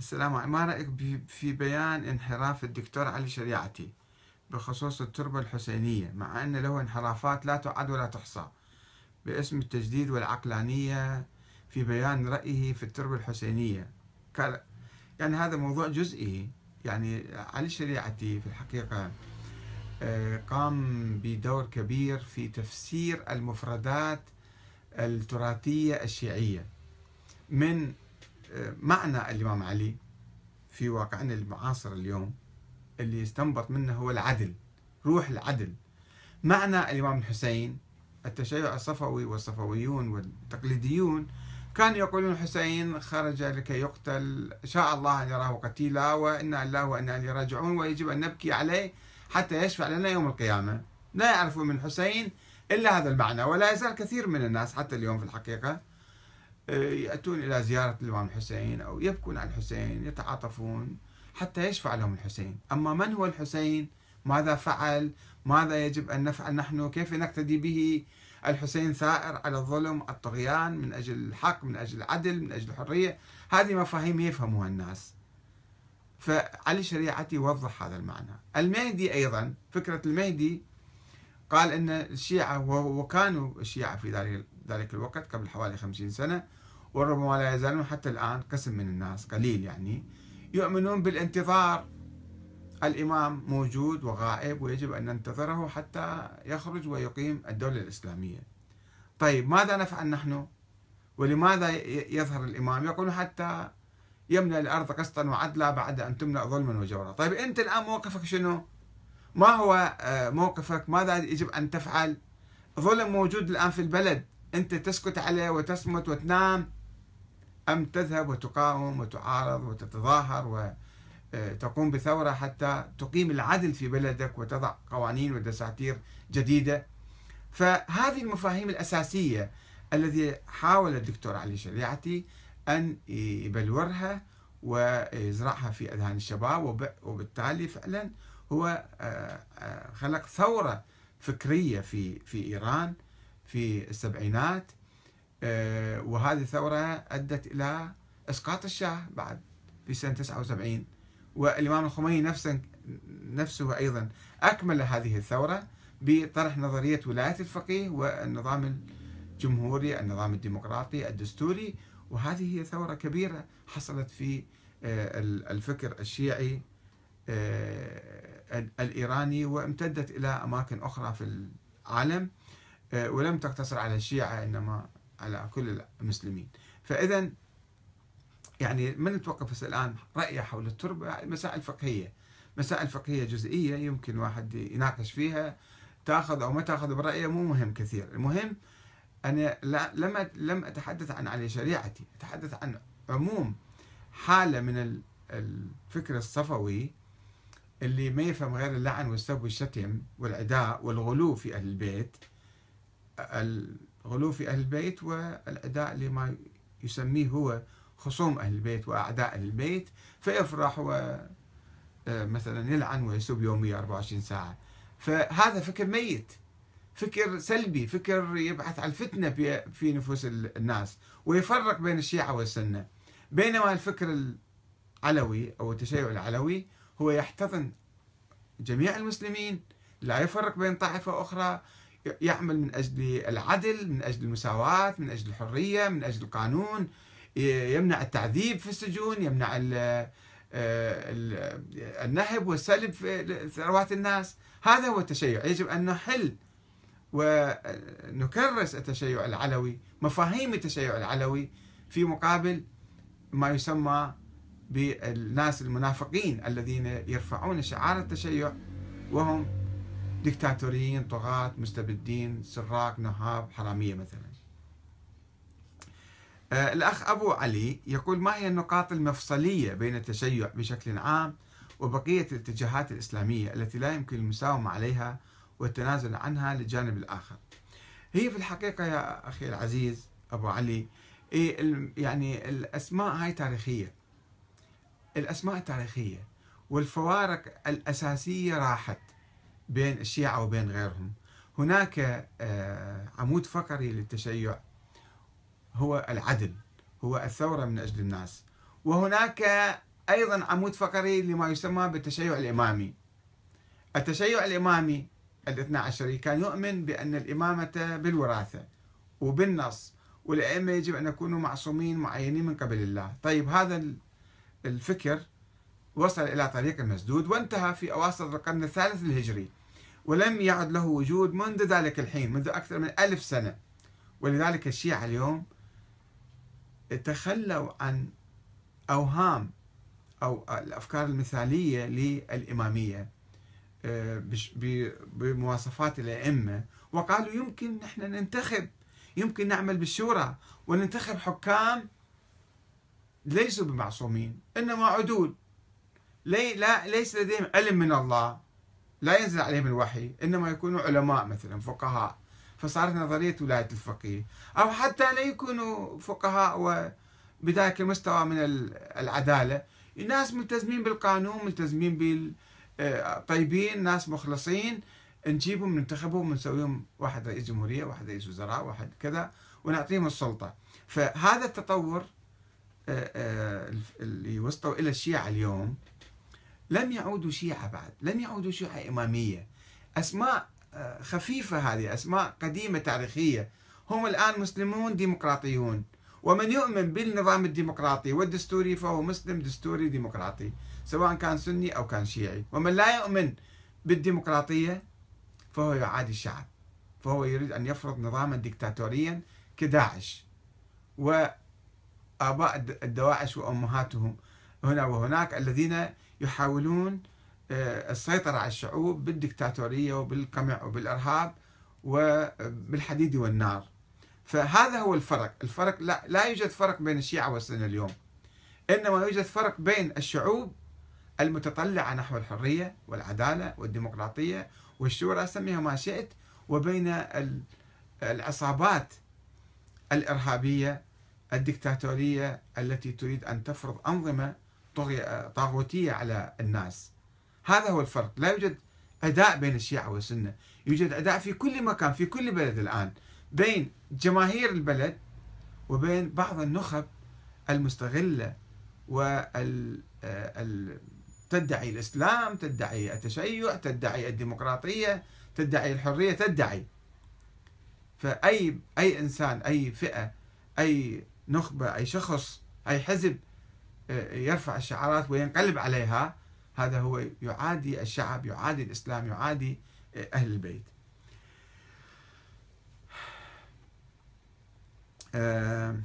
السلام عليكم. ما رأيك في بيان انحراف الدكتور علي شريعتي بخصوص التربة الحسينية مع أن له انحرافات لا تعد ولا تحصى باسم التجديد والعقلانية في بيان رأيه في التربة الحسينية؟ يعني هذا موضوع جزئي. يعني علي شريعتي في الحقيقة آه، قام بدور كبير في تفسير المفردات التراثية الشيعية من معنى الإمام علي في واقعنا المعاصر اليوم اللي يستنبط منه هو العدل روح العدل. معنى الإمام الحسين التشيع الصفوي والصفويون والتقليديون كانوا يقولون الحسين خرج لكي يقتل شاء الله أن يراه قتيلا وإنا الله وإنا إليه راجعون ويجب أن نبكي عليه حتى يشفع لنا يوم القيامة. لا يعرفون من الحسين إلا هذا المعنى ولا يزال كثير من الناس حتى اليوم في الحقيقة يأتون إلى زيارة الإمام الحسين أو يبكون على الحسين يتعاطفون حتى يشفع لهم الحسين. أما من هو الحسين؟ ماذا فعل؟ ماذا يجب أن نفعل؟ نحن كيف نقتدي به؟ الحسين ثائر على الظلم الطغيان من أجل الحق من أجل العدل من أجل الحرية. هذه مفاهيم يفهمها الناس. فعلي شريعتي وضح هذا المعنى. المهدي أيضا فكرة المهدي قال أن الشيعة وكانوا الشيعة في ذلك الوقت قبل حوالي خمسين سنة وربما لا يزالون حتى الآن قسم من الناس قليل يعني. يؤمنون بالانتظار. الإمام موجود وغائب ويجب أن ننتظره حتى يخرج ويقيم الدولة الإسلامية. طيب ماذا نفعل نحن؟ ولماذا يظهر الإمام؟ يقول حتى يملأ الأرض قسطا وعدلا بعد أن تملأ ظلما وجورا. طيب أنت الآن موقفك شنو؟ ما هو آه، موقفك؟ ماذا يجب أن تفعل؟ ظلم موجود الآن في البلد. أنت تسكت عليه وتصمت وتنام. أم تذهب وتقاوم وتعارض وتتظاهر وتقوم بثورة حتى تقيم العدل في بلدك وتضع قوانين ودساتير جديدة. فهذه المفاهيم الأساسية الذي حاول الدكتور علي شريعتي أن يبلورها ويزرعها في أذهان الشباب وبالتالي فعلا هو آه، آه، خلق ثورة فكرية في في إيران في السبعينات. آه، وهذه الثورة أدت إلى إسقاط الشاه بعد في سنة 79 والإمام الخميني نفسه نفسه أيضا أكمل هذه الثورة بطرح نظرية ولاية الفقيه والنظام الجمهوري النظام الديمقراطي الدستوري. وهذه هي ثورة كبيرة حصلت في آه، الفكر الشيعي آه، الإيراني وامتدت إلى أماكن أخرى في العالم. ولم تقتصر على الشيعة إنما على كل المسلمين. فإذا يعني من نتوقف الآن؟ رأيه حول التربة مسائل فقهية. مسائل فقهية جزئية يمكن واحد يناقش فيها تأخذ أو ما تأخذ برأيه مو مهم كثير. المهم أنا لم لم أتحدث عن علي شريعتي أتحدث عن عموم حالة من الفكر الصفوي اللي ما يفهم غير اللعن والسب والشتم والعداء والغلو في أهل البيت. غلو في أهل البيت والأداء لما يسميه هو خصوم أهل البيت وأعداء أهل البيت فيفرح ومثلا آه، يلعن ويسب يوميا 24 ساعة. فهذا فكر ميت فكر سلبي فكر يبحث عن الفتنة في نفوس الناس ويفرق بين الشيعة والسنة. بينما الفكر العلوي أو التشيع العلوي هو يحتضن جميع المسلمين لا يفرق بين طائفة أخرى يعمل من أجل العدل من أجل المساواة من أجل الحرية من أجل القانون يمنع التعذيب في السجون يمنع النهب والسلب في ثروات الناس. هذا هو التشيع. يجب أن نحل ونكرس التشيع العلوي مفاهيم التشيع العلوي في مقابل ما يسمى بالناس المنافقين الذين يرفعون شعار التشيع وهم دكتاتوريين طغاة مستبدين سراق نهاب حرامية مثلا. آه الأخ أبو علي يقول ما هي النقاط المفصلية بين التشيع بشكل عام وبقية الاتجاهات الإسلامية التي لا يمكن المساومة عليها والتنازل عنها للجانب الآخر؟ هي في الحقيقة يا أخي العزيز أبو علي إيه يعني الأسماء هاي تاريخية. الأسماء التاريخية والفوارق الأساسية راحت. بين الشيعة وبين غيرهم. هناك آه، عمود فقري للتشيع. هو العدل. هو الثورة من أجل الناس. وهناك أيضا عمود فقري لما يسمى بالتشيع الإمامي. التشيع الإمامي الاثنى عشري كان يؤمن بأن الإمامة بالوراثة وبالنص والأئمة يجب أن يكونوا معصومين معينين من قبل الله. طيب هذا الفكر وصل إلى طريق المسدود وانتهى في أواسط القرن الثالث الهجري ولم يعد له وجود منذ ذلك الحين منذ أكثر من ألف سنة. ولذلك الشيعة اليوم تخلوا عن أوهام أو الأفكار المثالية للإمامية آه، بمواصفات الأئمة. وقالوا يمكن نحن ننتخب يمكن نعمل بالشورى وننتخب حكام ليسوا بمعصومين إنما عدول. لي لا ليس لديهم علم من الله. لا ينزل عليهم الوحي إنما يكونوا علماء مثلا فقهاء. فصارت نظرية ولاية الفقيه. أو حتى لا يكونوا فقهاء وبذلك المستوى من العدالة. ناس ملتزمين بالقانون ملتزمين بالطيبين ناس مخلصين. نجيبهم ننتخبهم ونسويهم واحد رئيس جمهورية واحد رئيس وزراء واحد كذا ونعطيهم السلطة. فهذا التطور آه، آه، اللي وصلوا إلى الشيعة اليوم لم يعودوا شيعة بعد لم يعودوا شيعة إمامية. أسماء آه، خفيفة هذه أسماء قديمة تاريخية. هم الآن مسلمون ديمقراطيون. ومن يؤمن بالنظام الديمقراطي والدستوري فهو مسلم دستوري ديمقراطي سواء كان سني أو كان شيعي. ومن لا يؤمن بالديمقراطية فهو يعادي الشعب. فهو يريد أن يفرض نظاما ديكتاتوريا كداعش. وآباء الدواعش وأمهاتهم هنا وهناك الذين يحاولون آه، السيطرة على الشعوب بالدكتاتورية وبالقمع وبالإرهاب وبالحديد والنار. فهذا هو الفرق. الفرق لا, لا يوجد فرق بين الشيعة والسنة اليوم. إنما يوجد فرق بين الشعوب المتطلعة نحو الحرية والعدالة والديمقراطية والشورى سميها ما شئت وبين العصابات الإرهابية الدكتاتورية التي تريد أن تفرض أنظمة طاغوتية على الناس. هذا هو الفرق. لا يوجد أداء بين الشيعة والسنة. يوجد أداء في كل مكان في كل بلد الآن بين جماهير البلد وبين بعض النخب المستغلة وال تدعي الإسلام تدعي التشيع تدعي الديمقراطية تدعي الحرية تدعي. فأي أي إنسان أي فئة أي نخبة أي شخص أي حزب يرفع الشعارات وينقلب عليها هذا هو يعادي الشعب يعادي الإسلام يعادي أهل البيت. آه